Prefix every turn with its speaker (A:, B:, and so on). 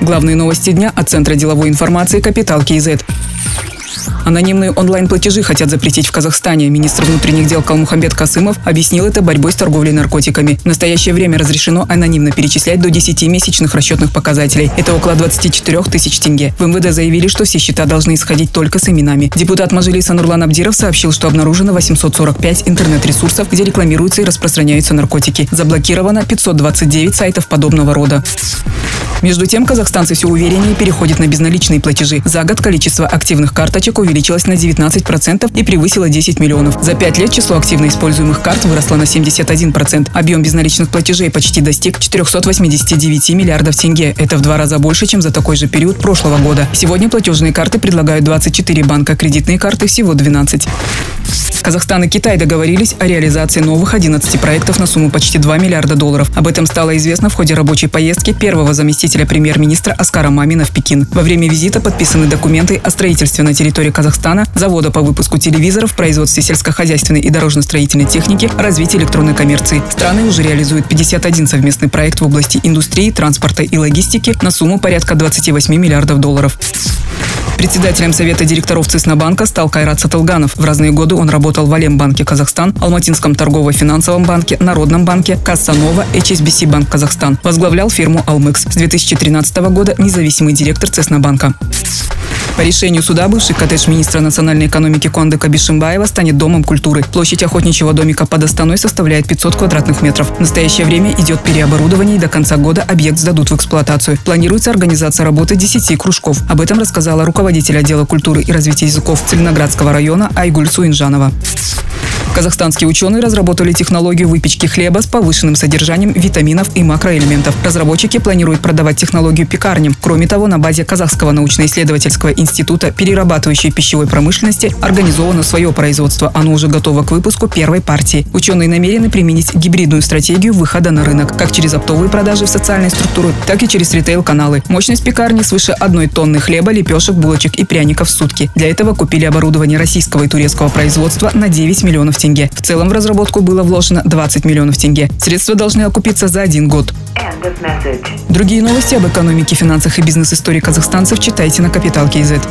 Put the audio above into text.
A: Главные новости дня от Центра деловой информации «Капитал КИЗ». Анонимные онлайн-платежи хотят запретить в Казахстане. Министр внутренних дел Калмухамбет Касымов объяснил это борьбой с торговлей наркотиками. В настоящее время разрешено анонимно перечислять до 10 месячных расчетных показателей. Это около 24 тысяч тенге. В МВД заявили, что все счета должны исходить только с именами. Депутат Мажилиса Нурлан Абдиров сообщил, что обнаружено 845 интернет-ресурсов, где рекламируются и распространяются наркотики. Заблокировано 529 сайтов подобного рода. Между тем, казахстанцы все увереннее переходят на безналичные платежи. За год количество активных карточек увеличилось на 19% и превысило 10 миллионов. За 5 лет число активно используемых карт выросло на 71%. Объем безналичных платежей почти достиг 489 миллиардов тенге. Это в два раза больше, чем за такой же период прошлого года. Сегодня платежные карты предлагают 24 банка, кредитные карты всего 12. Казахстан и Китай договорились о реализации новых 11 проектов на сумму почти 2 миллиарда долларов. Об этом стало известно в ходе рабочей поездки первого заместителя премьер-министра Аскара Мамина в Пекин. Во время визита подписаны документы о строительстве на территории Казахстана завода по выпуску телевизоров, производстве сельскохозяйственной и дорожно-строительной техники, развитии электронной коммерции. Страны уже реализуют 51 совместный проект в области индустрии, транспорта и логистики на сумму порядка 28 миллиардов долларов. Председателем Совета директоров Цеснобанка стал Кайрат Сатылганов. В разные годы он работал в Алембанке Казахстан, Алматинском торгово-финансовом банке, Народном банке, Кассанова, HSBC Банк Казахстан. Возглавлял фирму «Алмыкс». С 2013 года независимый директор Цеснобанка. По решению суда бывший коттедж министра национальной экономики Конды Кабишимбаева станет домом культуры. Площадь охотничьего домика под Астаной составляет 500 квадратных метров. В настоящее время идет переоборудование и до конца года объект сдадут в эксплуатацию. Планируется организация работы 10 кружков. Об этом рассказала руководитель отдела культуры и развития языков Целиноградского района Айгуль Суинжанова. Казахстанские ученые разработали технологию выпечки хлеба с повышенным содержанием витаминов и макроэлементов. Разработчики планируют продавать технологию пекарням. Кроме того, на базе Казахского научно-исследовательского института перерабатывающей пищевой промышленности организовано свое производство. Оно уже готово к выпуску первой партии. Ученые намерены применить гибридную стратегию выхода на рынок, как через оптовые продажи в социальной структуры, так и через ритейл-каналы. Мощность пекарни свыше одной тонны хлеба, лепешек, булочек и пряников в сутки. Для этого купили оборудование российского и турецкого производства на 9 миллионов тенге. В целом в разработку было вложено 20 миллионов тенге. Средства должны окупиться за один год. Другие новости об экономике, финансах и бизнес-истории казахстанцев читайте на Капитал Киезет.